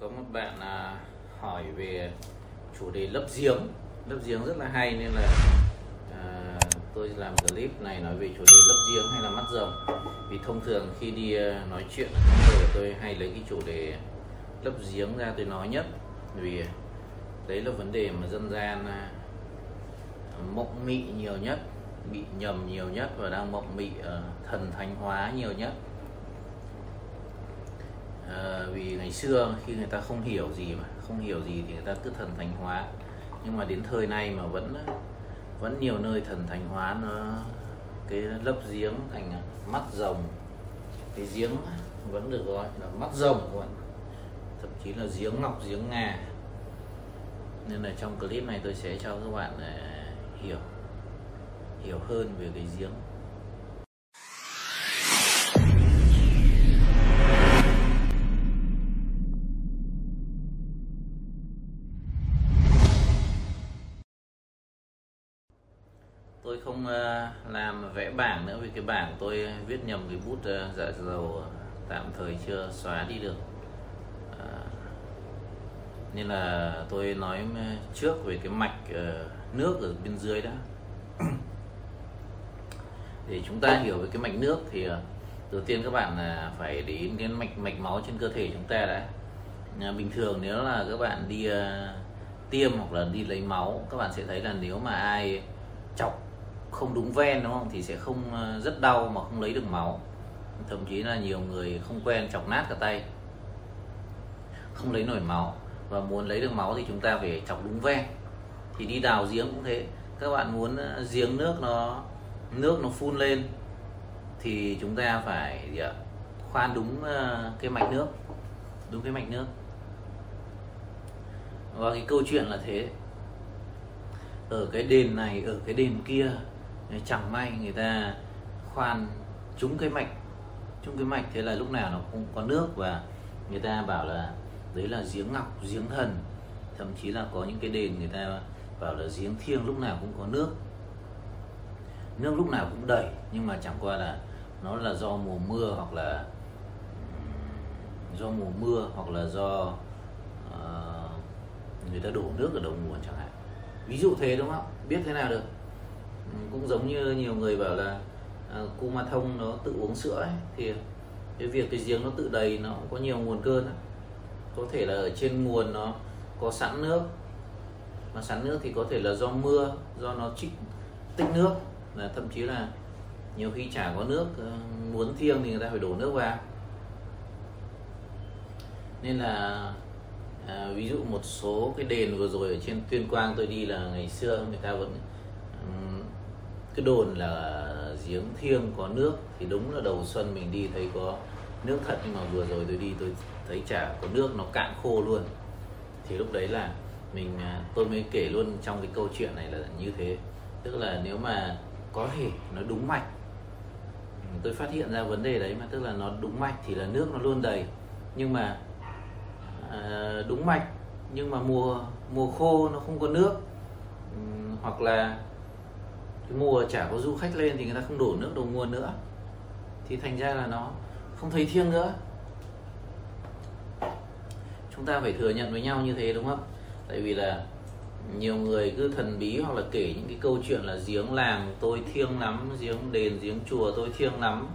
có một bạn à, hỏi về chủ đề lấp giếng. Lấp giếng rất là hay nên là à, tôi làm clip này nói về chủ đề lấp giếng hay là mắt rồng. Vì thông thường khi đi à, nói chuyện tôi tôi hay lấy cái chủ đề lấp giếng ra tôi nói nhất. Vì đấy là vấn đề mà dân gian à, mộng mị nhiều nhất bị nhầm nhiều nhất và đang mộng mị à, thần thánh hóa nhiều nhất à, vì ngày xưa khi người ta không hiểu gì mà không hiểu gì thì người ta cứ thần thánh hóa. Nhưng mà đến thời nay mà vẫn vẫn nhiều nơi thần thánh hóa nó cái lấp giếng thành mắt rồng. Cái giếng vẫn được gọi là mắt rồng vẫn bạn thậm chí là giếng ngọc giếng ngà nên là trong clip này tôi sẽ cho các bạn à, hiểu hiểu hơn về cái giếng. Không ờ, làm vẽ bảng nữa, vì cái bảng tôi viết nhầm cái bút ờ, dạ dầu tạm thời chưa xóa đi được. Ờ, nên là tôi nói trước về cái mạch nước ở bên dưới đó để chúng ta hiểu về cái mạch nước thì đầu tiên các bạn là phải để ý đến mạch mạch máu trên cơ thể chúng ta đã. Bình thường nếu là các bạn đi tiêm hoặc là đi lấy máu, các bạn sẽ thấy là nếu mà ai không đúng ven, đúng không? Thì sẽ không ờ, rất đau mà không lấy được máu. Thậm chí là nhiều người không quen chọc nát cả tay. Không lấy nổi máu. Và muốn lấy được máu thì chúng ta phải chọc đúng ven. Thì đi đào giếng cũng thế. Các bạn muốn ờ, giếng nước nó nước nó phun lên, thì chúng ta phải, gì ạ? khoan đúng ờ, cái mạch nước. Đúng cái mạch nước. Và cái câu chuyện là thế. Ở cái đền này, ở cái đền kia chẳng may người ta khoan trúng cái mạch trúng cái mạch thế là lúc nào nó cũng có nước và người ta bảo là đấy là giếng ngọc giếng thần. Thậm chí là có những cái đền người ta bảo là giếng thiêng lúc nào cũng có nước. Nước lúc nào cũng đầy nhưng mà chẳng qua là nó là do mùa mưa hoặc là do mùa mưa hoặc là do uh, người ta đổ nước ở đầu nguồn chẳng hạn. Ví dụ thế đúng không? Biết thế nào được? Cũng giống như nhiều người bảo là à, cu ma thông nó tự uống sữa ấy, thì cái việc cái giếng nó tự đầy nó cũng có nhiều nguồn cơn ấy. có thể là ở trên nguồn nó có sẵn nước mà sẵn nước thì có thể là do mưa do nó trích tích nước là thậm chí là nhiều khi chả có nước ờ, muốn thiêng thì người ta phải đổ nước vào nên là à, ví dụ một số cái đền vừa rồi ở trên tuyên quang tôi đi là ngày xưa người ta vẫn um, cái đồn là giếng thiêng có nước thì đúng là đầu xuân mình đi thấy có nước thật nhưng mà vừa rồi tôi đi tôi thấy chả có nước nó cạn khô luôn. Thì lúc đấy là mình à, tôi mới kể luôn trong cái câu chuyện này là như thế. Tức là nếu mà có thể nó đúng mạch. Tôi phát hiện ra vấn đề đấy mà tức là nó đúng mạch thì là nước nó luôn đầy. Nhưng mà à, đúng mạch nhưng mà mùa mùa khô nó không có nước. Hoặc là cái mùa chả có du khách lên thì người ta không đổ nước đầu nguồn nữa. Thì thành ra là nó không thấy thiêng nữa. Chúng ta phải thừa nhận với nhau như thế, đúng không? Tại vì là nhiều người cứ thần bí hoặc là kể những cái câu chuyện là giếng làng, tôi thiêng lắm, giếng đền, giếng chùa, tôi thiêng lắm.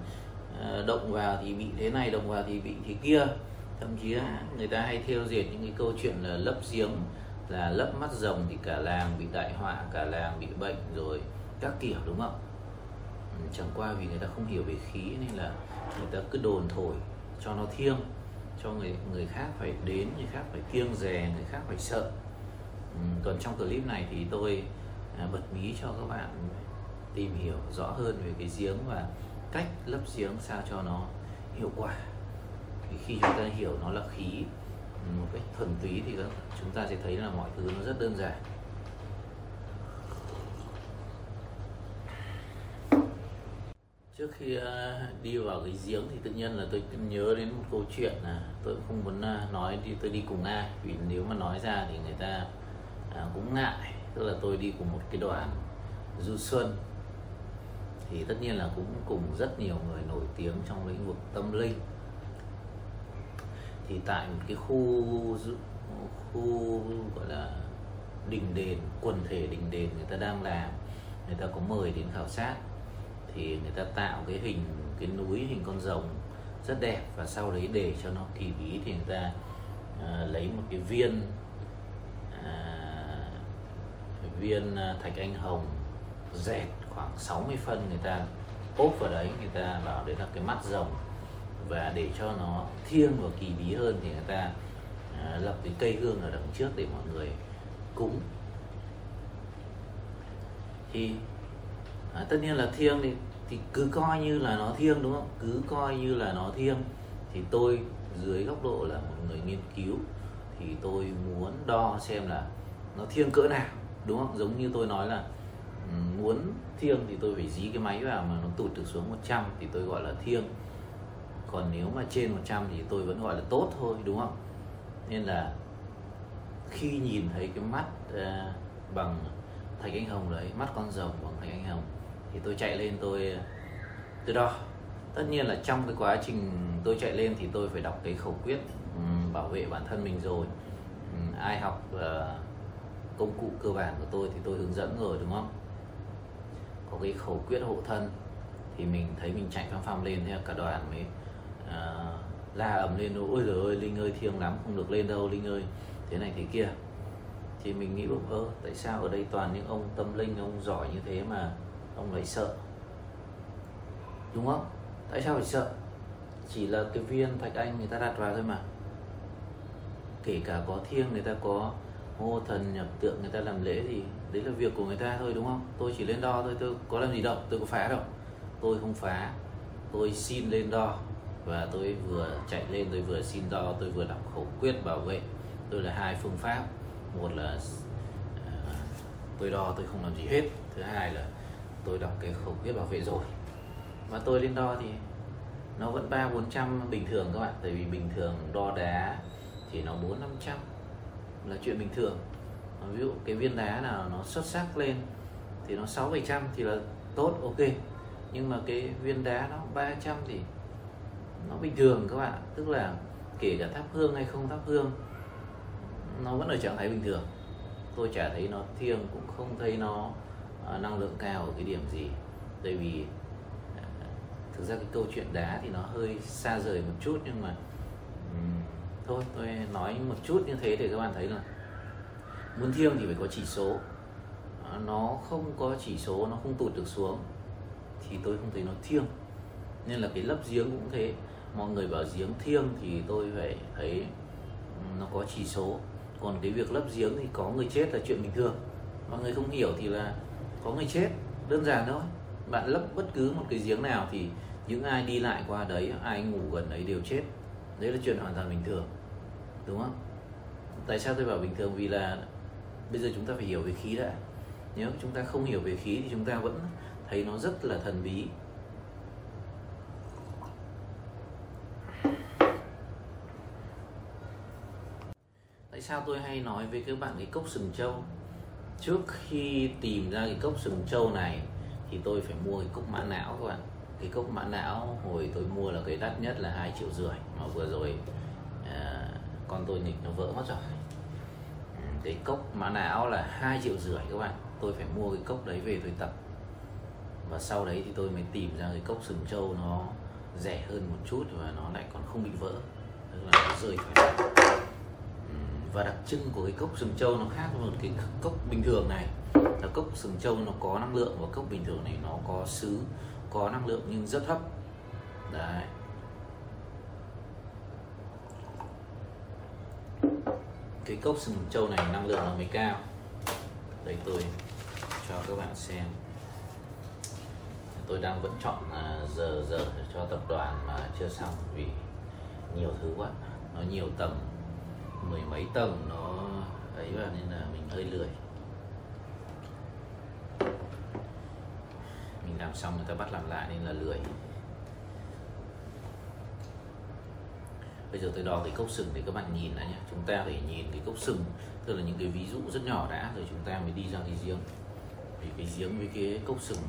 Ờ, động vào thì bị thế này, động vào thì bị thế kia. Thậm chí người ta hay theo dệt những cái câu chuyện là lấp giếng, là lấp mắt rồng thì cả làng bị đại họa, cả làng bị bệnh rồi các kiểu, đúng không? Ừ, chẳng qua vì người ta không hiểu về khí nên là người ta cứ đồn thổi cho nó thiêng, cho người người khác phải đến, người khác phải kiêng dè, người khác phải sợ. Ừ, còn trong clip này thì tôi à, bật mí cho các bạn tìm hiểu rõ hơn về cái giếng và cách lấp giếng sao cho nó hiệu quả. Thì khi chúng ta hiểu nó là khí ừ, một cách thuần túy thì chúng ta sẽ thấy là mọi thứ nó rất đơn giản. Trước khi ờ, đi vào cái giếng thì tự nhiên là tôi nhớ đến một câu chuyện là tôi không muốn ờ, nói đi, tôi đi cùng ai. Vì nếu mà nói ra thì người ta ờ, cũng ngại. Tức là tôi đi cùng một cái đoàn du xuân. Thì tất nhiên là cũng cùng rất nhiều người nổi tiếng trong lĩnh vực tâm linh. Thì tại một cái khu khu gọi là đình đền, quần thể đình đền người ta đang làm, người ta có mời đến khảo sát thì người ta tạo cái hình cái núi hình con rồng rất đẹp và sau đấy để cho nó kỳ bí thì người ta à, lấy một cái viên à, viên à, thạch anh hồng dẹt khoảng 60 phân người ta ốp vào đấy người ta bảo đấy là cái mắt rồng và để cho nó thiêng và kỳ bí hơn thì người ta à, lập cái cây hương ở đằng trước để mọi người cúng. Thì à, tất nhiên là thiêng thì thì cứ coi như là nó thiêng đúng không? Cứ coi như là nó thiêng. Thì tôi dưới góc độ là một người nghiên cứu thì tôi muốn đo xem là nó thiêng cỡ nào đúng không? Giống như tôi nói là ừ, muốn thiêng thì tôi phải dí cái máy vào mà nó tụt được xuống 100 thì tôi gọi là thiêng. Còn nếu mà trên 100 thì tôi vẫn gọi là tốt thôi đúng không? Nên là khi nhìn thấy cái mắt uh, bằng thạch anh hồng đấy mắt con rồng bằng thạch anh hồng thì tôi chạy lên tôi tôi đo. Tất nhiên là trong cái quá trình tôi chạy lên thì tôi phải đọc cái khẩu quyết um, bảo vệ bản thân mình rồi. Um, ai học uh, công cụ cơ bản của tôi thì tôi hướng dẫn rồi đúng không? Có cái khẩu quyết hộ thân thì mình thấy mình chạy phăm phăm lên thế cả đoàn mới uh, la ầm lên ôi giời ơi linh ơi thiêng lắm không được lên đâu linh ơi. Thế này thế kia. Thì mình nghĩ bụng ơ tại sao ở đây toàn những ông tâm linh ông giỏi như thế mà ông lại sợ. Đúng không? Tại sao phải sợ? Chỉ là cái viên thạch anh người ta đặt vào thôi mà. Kể cả có thiêng người ta có hô thần nhập tượng người ta làm lễ thì đấy là việc của người ta thôi đúng không? Tôi chỉ lên đo thôi tôi có làm gì đâu tôi có phá đâu. Tôi không phá tôi xin lên đo. Và tôi vừa chạy lên tôi vừa xin đo tôi vừa đọc khẩu quyết bảo vệ. Tôi là hai phương pháp. Một là uh, tôi đo tôi không làm gì hết. Thứ hai là tôi đọc cái khẩu quyết bảo vệ rồi. Mà tôi lên đo thì nó vẫn ba bốn trăm bình thường các bạn. Tại vì bình thường đo đá thì nó bốn năm trăm. Là chuyện bình thường. Ví dụ cái viên đá nào nó xuất sắc lên thì nó sáu bảy trăm thì là tốt, ok. Nhưng mà cái viên đá nó 300 thì nó bình thường các bạn. Tức là kể cả thắp hương hay không thắp hương, nó vẫn ở trạng thái bình thường. Tôi chả thấy nó thiêng, cũng không thấy nó À, năng lượng cao ở cái điểm gì. Tại vì à, thực ra cái câu chuyện đá thì nó hơi xa rời một chút nhưng mà um, thôi tôi nói một chút như thế để các bạn thấy là muốn thiêng thì phải có chỉ số. À, nó không có chỉ số nó không tụt được xuống thì tôi không thấy nó thiêng. Nên là cái lấp giếng cũng thế. Mọi người bảo giếng thiêng thì tôi phải thấy nó có chỉ số. Còn cái việc lấp giếng thì có người chết là chuyện bình thường. Mọi người không hiểu thì là có người chết, đơn giản thôi. Bạn lấp bất cứ một cái giếng nào thì những ai đi lại qua đấy, ai ngủ gần đấy đều chết. Đấy là chuyện hoàn toàn bình thường, đúng không? Tại sao tôi bảo bình thường? Vì là bây giờ chúng ta phải hiểu về khí đã. Nếu chúng ta không hiểu về khí thì chúng ta vẫn thấy nó rất là thần bí. Tại sao tôi hay nói với các bạn cái cốc sừng trâu? Trước khi tìm ra cái cốc sừng trâu này thì tôi phải mua cái cốc mã não các bạn. Cái cốc mã não hồi tôi mua là cái đắt nhất là hai triệu rưỡi mà vừa rồi à, con tôi nghịch nó vỡ mất rồi. Ừ, cái cốc mã não là hai triệu rưỡi các bạn. Tôi phải mua cái cốc đấy về tôi tập. Và sau đấy thì tôi mới tìm ra cái cốc sừng trâu nó rẻ hơn một chút và nó lại còn không bị vỡ. Tức là nó rơi thoải và đặc trưng của cái cốc sừng trâu nó khác với một cái cốc bình thường này. Là cốc sừng trâu nó có năng lượng và cốc bình thường này nó có xứ, có năng lượng nhưng rất thấp đấy. Cái cốc sừng trâu này năng lượng nó mới cao. Đây tôi cho các bạn xem. Tôi đang vẫn chọn à, giờ giờ cho tập đoàn mà chưa xong vì nhiều thứ quá. Nó nhiều tầng mười mấy tầng nó ấy vào nên là mình hơi lười. Mình làm xong người ta bắt làm lại nên là lười. Bây giờ tôi đo cái cốc sừng thì các bạn nhìn đã nhé. Chúng ta phải nhìn cái cốc sừng, tức là những cái ví dụ rất nhỏ đã, rồi chúng ta mới đi ra cái giếng. Vì cái giếng với cái cốc sừng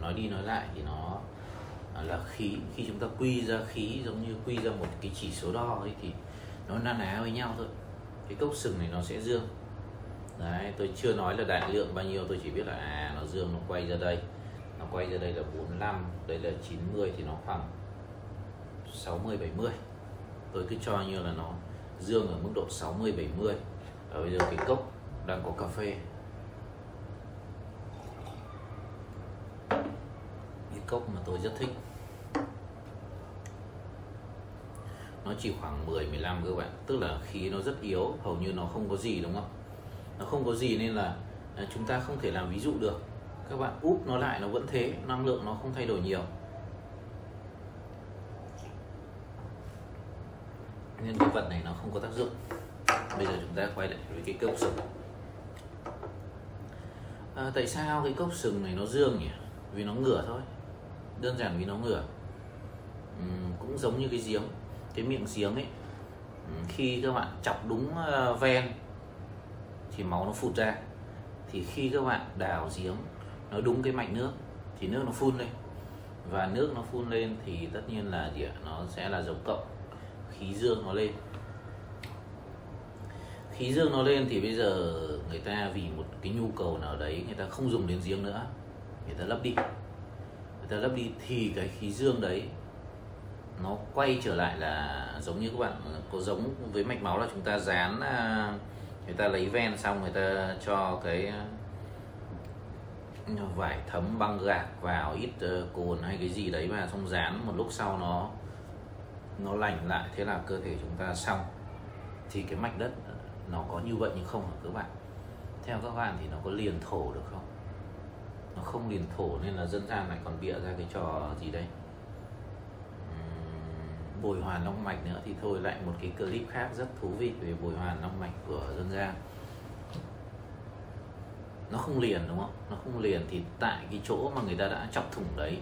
nói đi nói lại thì nó là khí. Khi chúng ta quy ra khí giống như quy ra một cái chỉ số đo ấy thì nó na ná với nhau thôi. Cái cốc sừng này nó sẽ dương. Đấy, tôi chưa nói là đại lượng bao nhiêu, tôi chỉ biết là à nó dương, nó quay ra đây. Nó quay ra đây là 45 đây là 90 thì nó khoảng 60 70 tôi cứ cho như là nó dương ở mức độ 60 70 và bây giờ cái cốc đang có cà phê. Cái cốc mà tôi rất thích. Nó chỉ khoảng 10 15 các bạn. Tức là khí nó rất yếu hầu như nó không có gì đúng không? Nó không có gì nên là à, chúng ta không thể làm ví dụ được. Các bạn úp nó lại nó vẫn thế năng lượng nó không thay đổi nhiều. Nên cái vật này nó không có tác dụng. Bây giờ chúng ta quay lại với cái cốc sừng. À, tại sao cái cốc sừng này nó dương nhỉ? Vì nó ngửa thôi. Đơn giản vì nó ngửa. Uhm, cũng giống như cái giếng cái miệng giếng ấy ừ, khi các bạn chọc đúng ờ, ven thì máu nó phụt ra. Thì khi các bạn đào giếng nó đúng cái mạch nước thì nước nó phun lên. Và nước nó phun lên thì tất nhiên là gì ạ? Nó sẽ là dấu cộng, khí dương nó lên. Khí dương nó lên thì bây giờ người ta vì một cái nhu cầu nào đấy người ta không dùng đến giếng nữa. Người ta lấp đi. Người ta lấp đi thì cái khí dương đấy nó quay trở lại là giống như các bạn, có giống với mạch máu là chúng ta dán à, người ta lấy ven xong người ta cho cái à, vải thấm băng gạc vào ít ờ, cồn hay cái gì đấy mà xong dán một lúc sau nó nó lành lại. Thế là cơ thể chúng ta xong. Thì cái mạch đất nó có như vậy nhưng không hả các bạn? Theo các bạn thì nó có liền thổ được không? Nó không liền thổ nên là dân gian lại còn bịa ra cái trò gì đây? Bồi hoàn long mạch nữa thì thôi, lại một cái clip khác rất thú vị về bồi hoàn long mạch của dân gian nó không liền, đúng không? Nó không liền thì tại cái chỗ mà người ta đã chọc thủng đấy,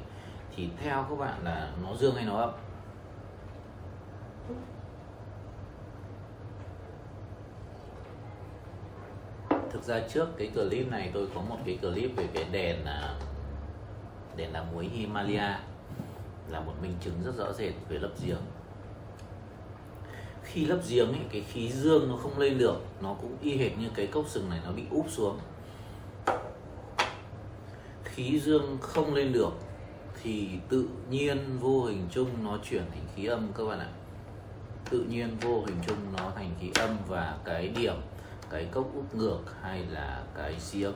thì theo các bạn là nó dương hay nó âm thực ra trước cái clip này tôi có một cái clip về cái đèn à, đèn đá muối Himalaya là một minh chứng rất rõ rệt về lấp giếng khi lấp giếng ấy, cái khí dương nó không lên được nó cũng y hệt như cái cốc sừng này nó bị úp xuống. Khí dương không lên được thì tự nhiên vô hình chung nó chuyển thành khí âm các bạn ạ. Tự nhiên vô hình chung nó thành khí âm và cái điểm cái cốc úp ngược hay là cái giếng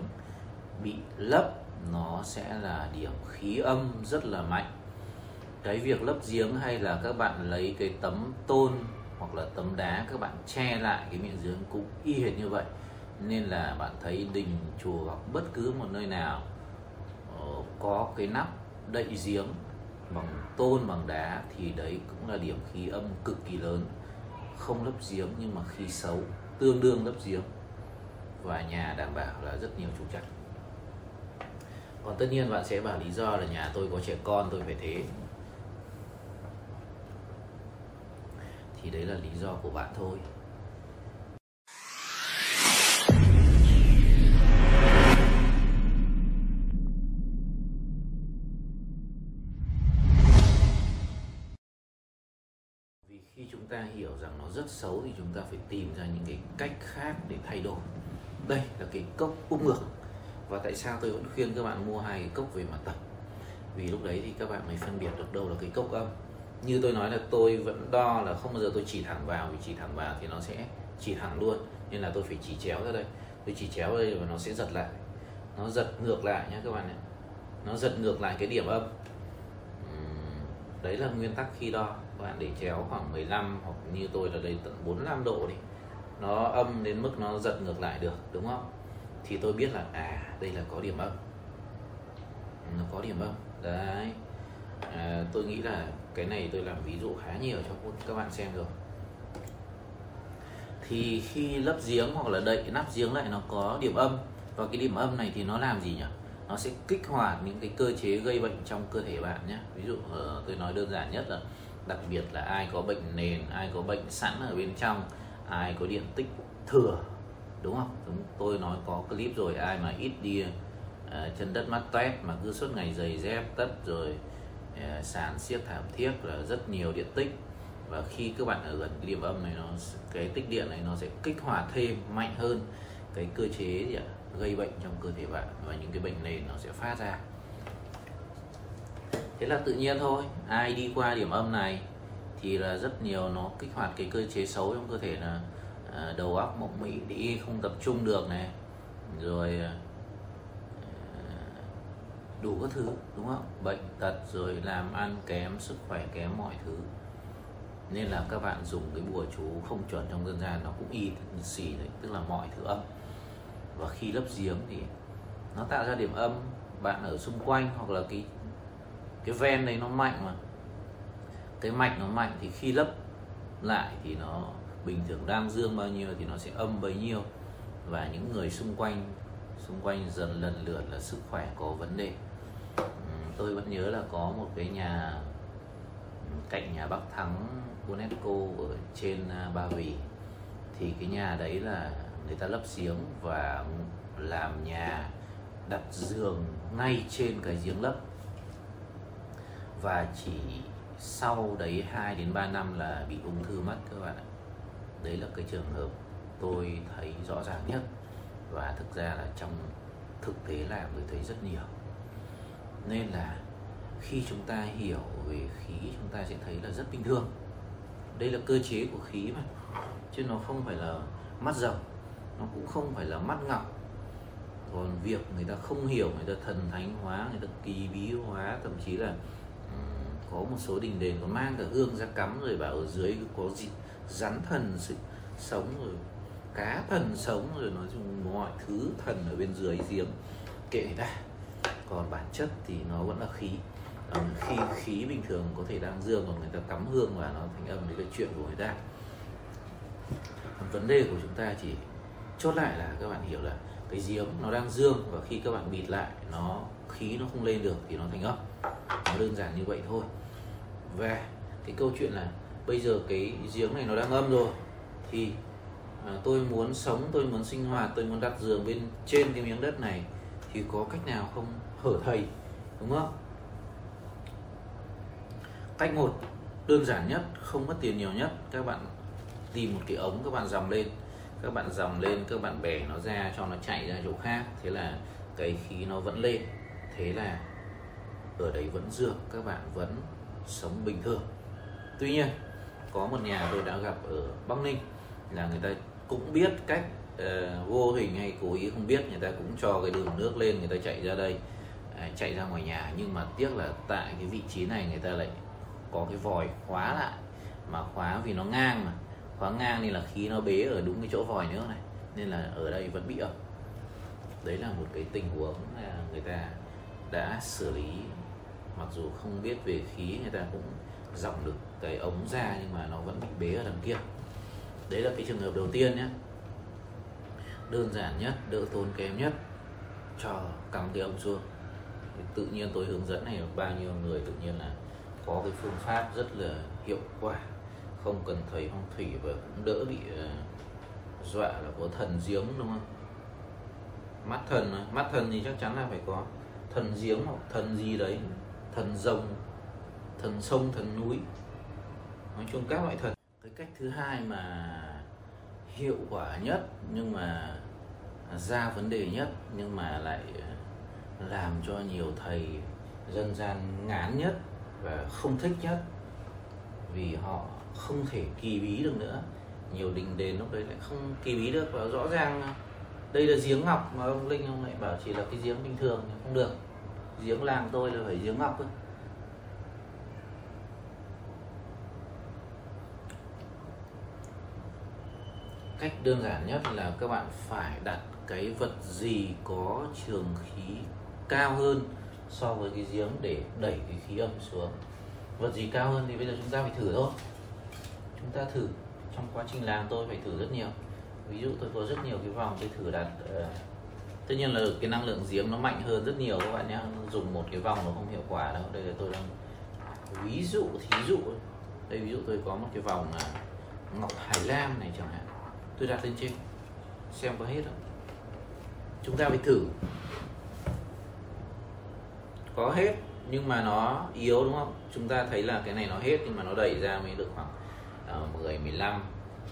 bị lấp nó sẽ là điểm khí âm rất là mạnh cái việc lấp giếng hay là các bạn lấy cái tấm tôn hoặc là tấm đá các bạn che lại cái miệng giếng cũng y hệt như vậy. Nên là bạn thấy đình chùa hoặc bất cứ một nơi nào ờ, có cái nắp đậy giếng bằng tôn, bằng đá thì đấy cũng là điểm khí âm cực kỳ lớn. Không lấp giếng nhưng mà khí xấu, tương đương lấp giếng. Và nhà đảm bảo là rất nhiều trục trặc còn tất nhiên bạn sẽ bảo lý do là nhà tôi có trẻ con, tôi phải thế. Thì đấy là lý do của bạn thôi. Vì khi chúng ta hiểu rằng nó rất xấu thì chúng ta phải tìm ra những cái cách khác để thay đổi. Đây là cái cốc úp ngược. Và tại sao tôi vẫn khuyên các bạn mua hai cái cốc về mà tập? Vì lúc đấy thì các bạn mới phân biệt được đâu là cái cốc âm như tôi nói là tôi vẫn đo là không bao giờ tôi chỉ thẳng vào, vì chỉ thẳng vào thì nó sẽ chỉ thẳng luôn. Nên là tôi phải chỉ chéo ra đây. Tôi chỉ chéo đây và nó sẽ giật lại. Nó giật ngược lại nhé các bạn ạ. Nó giật ngược lại cái điểm âm. Đấy là nguyên tắc khi đo. Các bạn để chéo khoảng 15 hoặc như tôi là đây tận 45 độ đi. Nó âm đến mức nó giật ngược lại được, đúng không? Thì tôi biết là à đây là có điểm âm. Nó có điểm âm. Đấy à, tôi nghĩ là cái này tôi làm ví dụ khá nhiều cho các bạn xem rồi. Thì khi lấp giếng hoặc là đậy nắp giếng lại nó có điểm âm và cái điểm âm này thì nó làm gì nhỉ? Nó sẽ kích hoạt những cái cơ chế gây bệnh trong cơ thể bạn nhé. Ví dụ ờ, tôi nói đơn giản nhất là đặc biệt là ai có bệnh nền ai có bệnh sẵn ở bên trong ai có điện tích thừa đúng không? Đúng tôi nói có clip rồi ai mà ít đi uh, chân đất mắt toét mà cứ suốt ngày giày dép tất rồi uh, Ờ, sàn siết thảm thiết là rất nhiều điện tích. Và khi các bạn ở gần cái điểm âm này, nó cái tích điện này nó sẽ kích hoạt thêm, mạnh hơn cái cơ chế gì ạ? Gây bệnh trong cơ thể bạn và những cái bệnh nền nó sẽ phát ra. Thế là tự nhiên thôi, ai đi qua điểm âm này thì là rất nhiều nó kích hoạt cái cơ chế xấu trong cơ thể là ờ, đầu óc mộng mị, đi không tập trung được này. Rồi ờ, đủ các thứ, đúng không? Bệnh tật rồi làm ăn kém, sức khỏe kém, mọi thứ. Nên là các bạn dùng cái bùa chú không chuẩn trong dân gian, nó cũng y xì đấy, tức là mọi thứ âm. Và khi lấp giếng thì nó tạo ra điểm âm, bạn ở xung quanh hoặc là cái cái ven đấy nó mạnh mà. Cái mạch nó mạnh thì khi lấp lại thì nó bình thường đang dương bao nhiêu thì nó sẽ âm bấy nhiêu. Và những người xung quanh xung quanh dần lần lượt là sức khỏe có vấn đề tôi vẫn nhớ là có một cái nhà cạnh nhà Bắc Thắng UNESCO ở trên à, Ba Vì. Thì cái nhà đấy là người ta lấp giếng và làm nhà đặt giường ngay trên cái giếng lấp. Và chỉ sau đấy 2 đến 3 năm là bị ung thư mất các bạn ạ. Đấy là cái trường hợp tôi thấy rõ ràng nhất. Và thực ra là trong thực tế làm tôi thấy rất nhiều nên là khi chúng ta hiểu về khí, chúng ta sẽ thấy là rất bình thường. Đây là cơ chế của khí mà, chứ nó không phải là mắt rồng nó cũng không phải là mắt ngọc. Còn việc người ta không hiểu, người ta thần thánh hóa, người ta kỳ bí hóa, thậm chí là có một số đình đền còn mang cả hương ra cắm rồi bảo ở dưới có gì, rắn thần sự sống rồi, cá thần sống rồi, nói chung mọi thứ thần ở bên dưới giếng, kệ người ta còn bản chất thì nó vẫn là khí. Còn khi khí bình thường có thể đang dương còn người ta cắm hương và nó thành âm đấy là chuyện của người ta. Vấn đề của chúng ta chỉ chốt lại là các bạn hiểu là cái giếng nó đang dương và khi các bạn bịt lại nó khí nó không lên được thì nó thành âm. Nó đơn giản như vậy thôi. Và cái câu chuyện là bây giờ cái giếng này nó đang âm rồi thì à, tôi muốn sống tôi muốn sinh hoạt tôi muốn đặt giường bên trên cái miếng đất này thì có cách nào không? Hở thầy, đúng không? Cách một, đơn giản nhất, không mất tiền nhiều nhất. Các bạn tìm một cái ống, các bạn dòng lên. Các bạn dòng lên, các bạn bẻ nó ra cho nó chạy ra chỗ khác. Thế là cái khí nó vẫn lên. Thế là ở đấy vẫn dược, các bạn vẫn sống bình thường. Tuy nhiên, có một nhà tôi đã gặp ở bắc ninh là người ta cũng biết cách uh, vô hình hay cố ý không biết người ta cũng cho cái đường nước lên người ta chạy ra đây uh, chạy ra ngoài nhà. Nhưng mà tiếc là tại cái vị trí này người ta lại có cái vòi khóa lại mà khóa vì nó ngang mà. Khóa ngang nên là khí nó bế ở đúng cái chỗ vòi nữa này nên là ở đây vẫn bị ẩm. Đấy là một cái tình huống là người ta đã xử lý. Mặc dù không biết về khí người ta cũng dòng được cái ống ra nhưng mà nó vẫn bị bế ở đằng kia. Đấy là cái trường hợp đầu tiên nhé đơn giản nhất, đỡ tốn kém nhất. Cho cắm cái ống xuống. Tự nhiên tôi hướng dẫn này, bao nhiêu người tự nhiên là có cái phương pháp rất là hiệu quả. Không cần thầy phong thủy và cũng đỡ bị ờ, dọa là có thần giếng, đúng không? Mắt thần mắt thần thì chắc chắn là phải có thần giếng hoặc thần gì đấy, thần rồng, thần sông, thần núi. Nói chung các loại thần. Cái cách thứ hai mà hiệu quả nhất, nhưng mà ra vấn đề nhất, nhưng mà lại ờ, làm cho nhiều thầy dân gian ngán nhất và không thích nhất. Vì họ không thể kỳ bí được nữa. Nhiều đình đền lúc đấy lại không kỳ bí được và rõ ràng ờ, đây là giếng ngọc mà ông linh ông lại bảo chỉ là cái giếng bình thường không được. Giếng làng tôi là phải giếng ngọc thôi. Cách đơn giản nhất là các bạn phải đặt cái vật gì có trường khí cao hơn so với cái giếng để đẩy cái khí âm xuống. Vật gì cao hơn thì bây giờ chúng ta phải thử thôi. Chúng ta thử trong quá trình làm tôi phải thử rất nhiều. Ví dụ tôi có rất nhiều cái vòng tôi thử đặt uh, tất nhiên là cái năng lượng giếng nó mạnh hơn rất nhiều các bạn nhé dùng một cái vòng nó không hiệu quả đâu. Đây là tôi đang ví dụ thí dụ đây ví dụ tôi có một cái vòng là ngọc hải lam này chẳng hạn tôi đặt lên trên xem có hết không? Chúng ta phải thử. Có hết nhưng mà nó yếu đúng không? Chúng ta thấy là cái này nó hết nhưng mà nó đẩy ra mới được khoảng uh, 10 15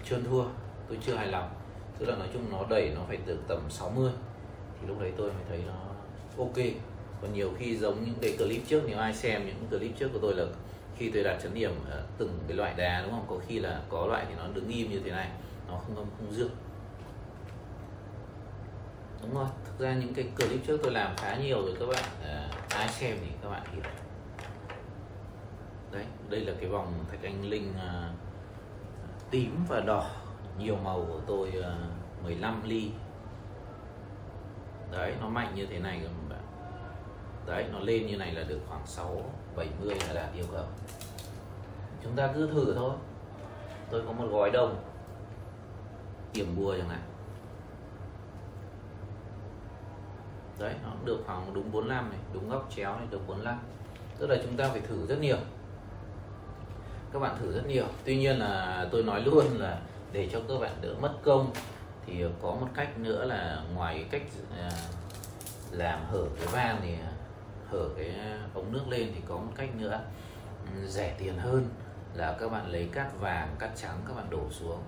trơn thua tôi chưa hài lòng. Tức là nói chung nó đẩy nó phải được tầm 60 thì lúc đấy tôi mới thấy nó ok. Còn nhiều khi giống những cái clip trước nếu ai xem những clip trước của tôi là khi tôi đặt chấn điểm ở từng cái loại đá đúng không? Có khi là có loại thì nó đứng im như thế này nó không không, không dương đúng rồi thực ra những cái clip trước tôi làm khá nhiều rồi các bạn. À, ai xem thì các bạn hiểu. Đấy đây là cái vòng thạch anh linh à, tím và đỏ. Nhiều màu của tôi à, 15 ly. Đấy nó mạnh như thế này các bạn. Đấy nó lên như này là được khoảng 6 70 là đạt yêu cầu. Chúng ta cứ thử thôi. Tôi có một gói đồng điểm bùa chẳng hạn. Đấy, nó được khoảng đúng 45 này, đúng góc chéo này, được 45 tức là chúng ta phải thử rất nhiều. Các bạn thử rất nhiều. Tuy nhiên là tôi nói luôn là để cho các bạn đỡ mất công thì có một cách nữa là ngoài cách à, làm hở cái van thì à, hở cái ống nước lên thì có một cách nữa ừ, rẻ tiền hơn là các bạn lấy cát vàng, cát trắng các bạn đổ xuống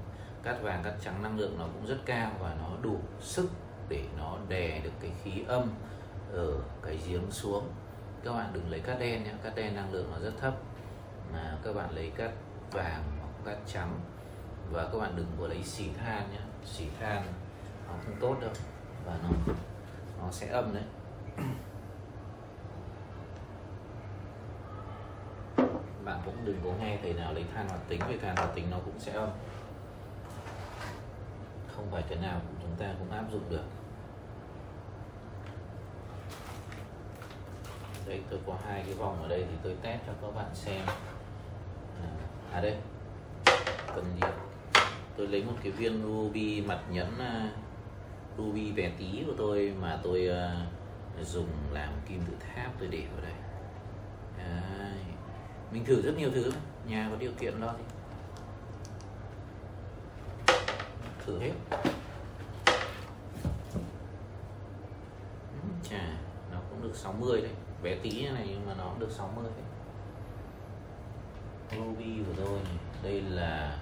cát vàng, cát trắng năng lượng nó cũng rất cao và nó đủ sức để nó đè được cái khí âm ở cái giếng xuống. Các bạn đừng lấy cát đen nhé, cát đen năng lượng nó rất thấp. Mà các bạn lấy cát vàng hoặc cát trắng và các bạn đừng có lấy xỉ than nhé. Xỉ than nó không tốt đâu và nó nó sẽ âm đấy. Bạn cũng đừng có nghe thầy nào lấy than hoạt tính, vì than hoạt tính nó cũng sẽ âm không phải cái nào chúng ta cũng áp dụng được. Đây tôi có hai cái vòng ở đây thì tôi test cho các bạn xem. À, à đây cần gì? Tôi lấy một cái viên ruby mặt nhẫn uh, ruby bé tí của tôi mà tôi uh, dùng làm kim tự tháp tôi để vào đây. À, mình thử rất nhiều thứ nhà có điều kiện đó thì thử hết. Chà, nó cũng được 60 đấy. Bé tí này nhưng mà nó cũng được 60 đấy. Ruby của tôi này. đây là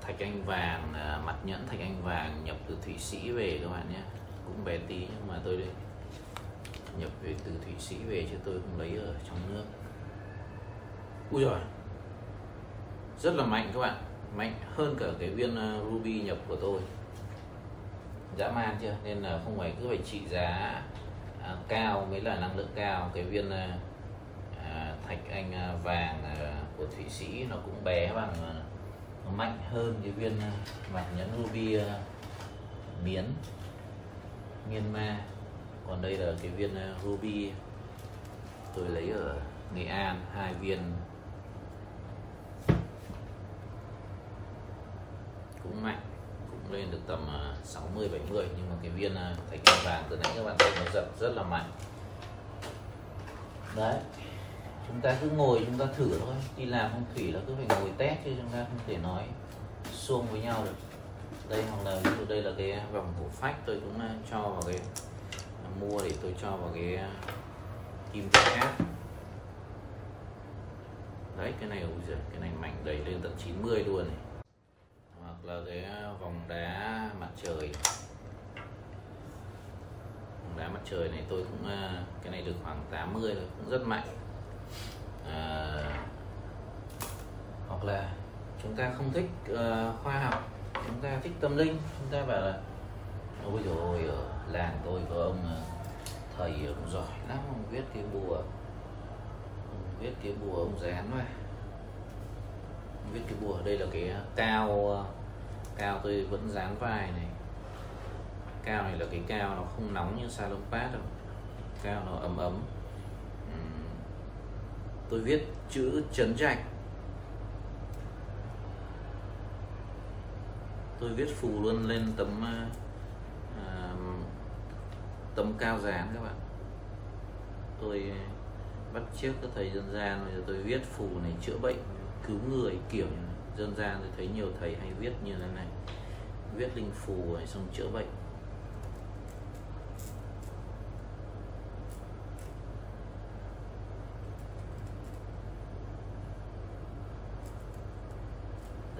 thạch anh vàng à, mặt nhẫn thạch anh vàng nhập từ thụy sĩ về các bạn nhé. Cũng bé tí nhưng mà tôi đây nhập về từ thụy sĩ về chứ tôi không lấy ở trong nước. Ui rồi rất là mạnh các bạn mạnh hơn cả cái viên ờ, ruby nhập của tôi. Dã man chưa? Nên là không phải cứ phải trị giá à, cao mới là năng lượng cao. Cái viên ờ, à, thạch anh à, vàng à, của thụy sĩ nó cũng bé bằng à, nó mạnh hơn cái viên mặt nhẫn ruby miến Myanmar còn đây là cái viên ruby tôi lấy ở Nghệ An hai viên cũng mạnh cũng lên được tầm à, 60 70 nhưng mà cái viên à, thạch vàng từ nãy các bạn thấy nó giật rất là mạnh. Đấy chúng ta cứ ngồi chúng ta thử thôi. Đi làm phong thủy là cứ phải ngồi test chứ chúng ta không thể nói xuông với nhau được. Đây hoặc là ví dụ đây là cái vòng cổ phách tôi cũng à, cho vào cái mua để tôi cho vào cái kim khác đấy cái này ôi giời, cái này mạnh đẩy lên tận 90 luôn này là cái ờ, vòng đá mặt trời. Vòng đá mặt trời này tôi cũng ờ, cái này được khoảng 80 rồi cũng rất mạnh. À, hoặc là chúng ta không thích uh, khoa học chúng ta thích tâm linh chúng ta bảo là ôi rồi ở làng tôi có ông thầy ông giỏi lắm ông viết cái bùa ông viết cái bùa ông dán vào viết cái bùa đây là cái cao uh, cao tôi vẫn dán vai này. Cao này là cái cao nó không nóng như salon pad đâu. Cao nó ấm ấm. Tôi viết chữ chấn trạch. Tôi viết phù luôn lên tấm uh, tấm cao dán các bạn. Tôi bắt chiếc các thầy dân gian bây giờ tôi viết phù này chữa bệnh cứu người kiểu dân gian tôi thấy nhiều thầy hay viết như thế này. Viết linh phù rồi xong chữa bệnh.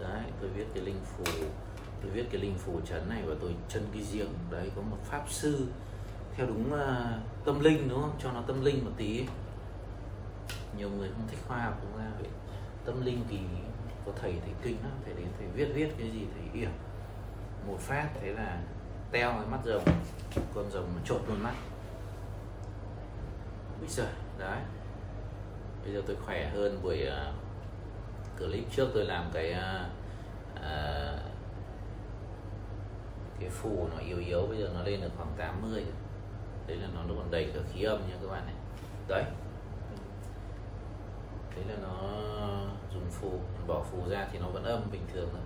Đấy tôi viết cái linh phù tôi viết cái linh phù trấn này và tôi chân cái giếng. Đấy có một pháp sư theo đúng uh, tâm linh đúng không? Cho nó tâm linh một tí. Nhiều người không thích khoa học cũng ra vậy tâm linh thì có thầy thầy kinh lắm thầy đến thầy viết viết cái gì thầy yểm. Một phát thế là teo cái mắt rồng con rồng nó trột luôn mắt. Bây giờ đấy. Bây giờ tôi khỏe hơn buổi uh, clip trước tôi làm cái uh, uh, cái phù nó yếu yếu bây giờ nó lên được khoảng 80 đấy là nó còn đầy cả khí âm nha các bạn này. Đấy. Đấy là nó phù, bỏ phù ra thì nó vẫn âm bình thường thôi.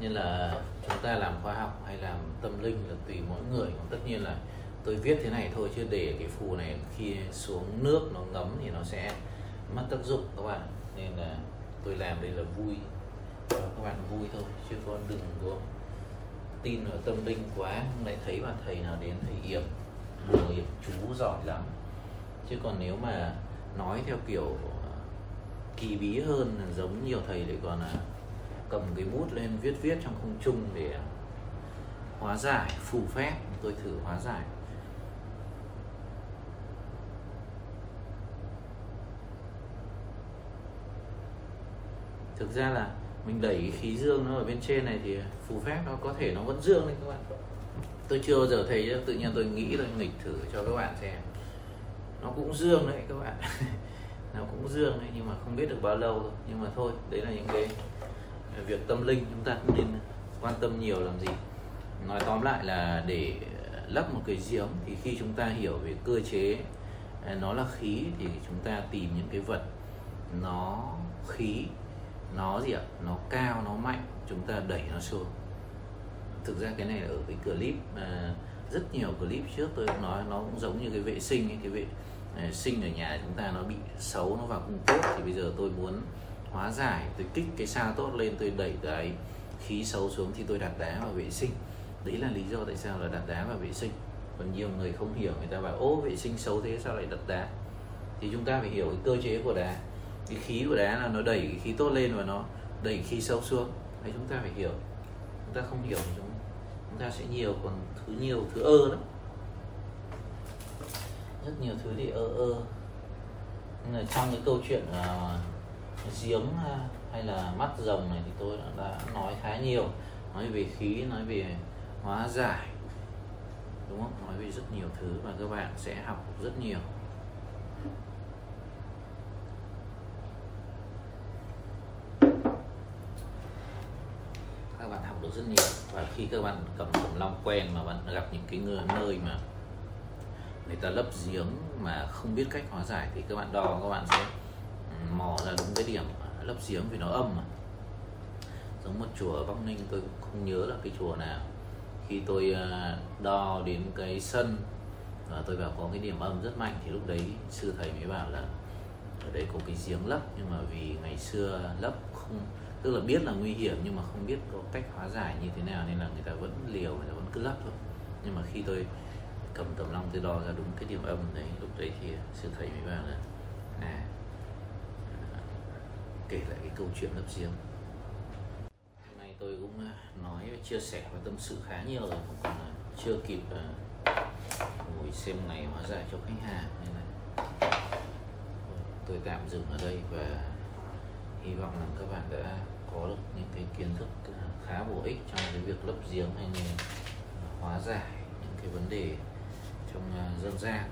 Nên là chúng ta làm khoa học hay làm tâm linh là tùy mỗi người tất nhiên là tôi viết thế này thôi chứ để cái phù này khi xuống nước nó ngấm thì nó sẽ mất tác dụng các bạn. Nên là tôi làm đây là vui, cho các bạn vui thôi, chứ con đừng có tin vào tâm linh quá. Lại thấy bà thầy nào đến thầy yểm, bùa yểm chú giỏi lắm. Chứ còn nếu mà nói theo kiểu kỳ bí hơn, giống nhiều thầy lại còn là cầm cái bút lên viết viết trong không trung để hóa giải, phù phép. Tôi thử hóa giải. Thực ra là mình đẩy khí dương nó ở bên trên này thì phù phép nó có thể nó vẫn dương đấy các bạn. Tôi chưa bao giờ thấy tự nhiên tôi nghĩ là nghịch thử cho các bạn xem. Nó cũng dương đấy các bạn. nó cũng dương đấy nhưng mà không biết được bao lâu thôi. Nhưng mà thôi đấy là những cái ờ, việc tâm linh chúng ta cũng nên quan tâm nhiều làm gì. Nói tóm lại là để ờ, lắp một cái giếng thì khi chúng ta hiểu về cơ chế ờ, nó là khí thì chúng ta tìm những cái vật nó khí nó gì ạ? Nó cao nó mạnh chúng ta đẩy nó xuống. Thực ra cái này ở cái clip mà rất nhiều clip trước tôi cũng nói nó cũng giống như cái vệ sinh ấy, cái vệ Ờ, sinh ở nhà chúng ta nó bị xấu nó vào cung tốt thì bây giờ tôi muốn hóa giải tôi kích cái sao tốt lên tôi đẩy cái khí xấu xuống thì tôi đặt đá vào vệ sinh. Đấy là lý do tại sao là đặt đá vào vệ sinh. Còn nhiều người không hiểu người ta bảo ô vệ sinh xấu thế sao lại đặt đá? Thì chúng ta phải hiểu cái cơ chế của đá. Cái khí của đá là nó đẩy cái khí tốt lên và nó đẩy khí xấu xuống. Đấy chúng ta phải hiểu. Chúng ta không hiểu chúng, chúng ta sẽ nhiều còn thứ nhiều thứ ơ lắm rất nhiều thứ để ơ ơ. Nên là trong cái câu chuyện là giếng à, hay là mắt rồng này thì tôi đã nói khá nhiều. Nói về khí, nói về hóa giải, đúng không? Nói về rất nhiều thứ và các bạn sẽ học rất nhiều. Các bạn học được rất nhiều. Và khi các bạn cầm cầm long quen mà bạn gặp những cái người, nơi mà người ta lấp giếng mà không biết cách hóa giải thì các bạn đo, các bạn sẽ ừ, mò ra đúng cái điểm lấp giếng vì nó âm mà. Giống một chùa ở Bắc Ninh, tôi không nhớ là cái chùa nào. Khi tôi à, đo đến cái sân và tôi bảo có cái điểm âm rất mạnh thì lúc đấy sư thầy mới bảo là ở đây có cái giếng lấp, nhưng mà vì ngày xưa lấp không, tức là biết là nguy hiểm nhưng mà không biết có cách hóa giải như thế nào nên là người ta vẫn liều, người ta vẫn cứ lấp thôi. Nhưng mà khi tôi cầm tầm long tôi đo ra đúng cái điểm âm đấy lúc đấy thì sư thầy mới bảo là à kể lại cái câu chuyện lấp giếng. Hôm nay tôi cũng à, nói chia sẻ và tâm sự khá nhiều rồi cũng còn chưa kịp à, ngồi xem ngày hóa giải cho khách hàng nên là tôi tạm dừng ở đây và hy vọng là các bạn đã có được những cái kiến thức à, khá bổ ích trong cái việc lấp giếng hay là hóa giải những cái vấn đề trong à, dân gian.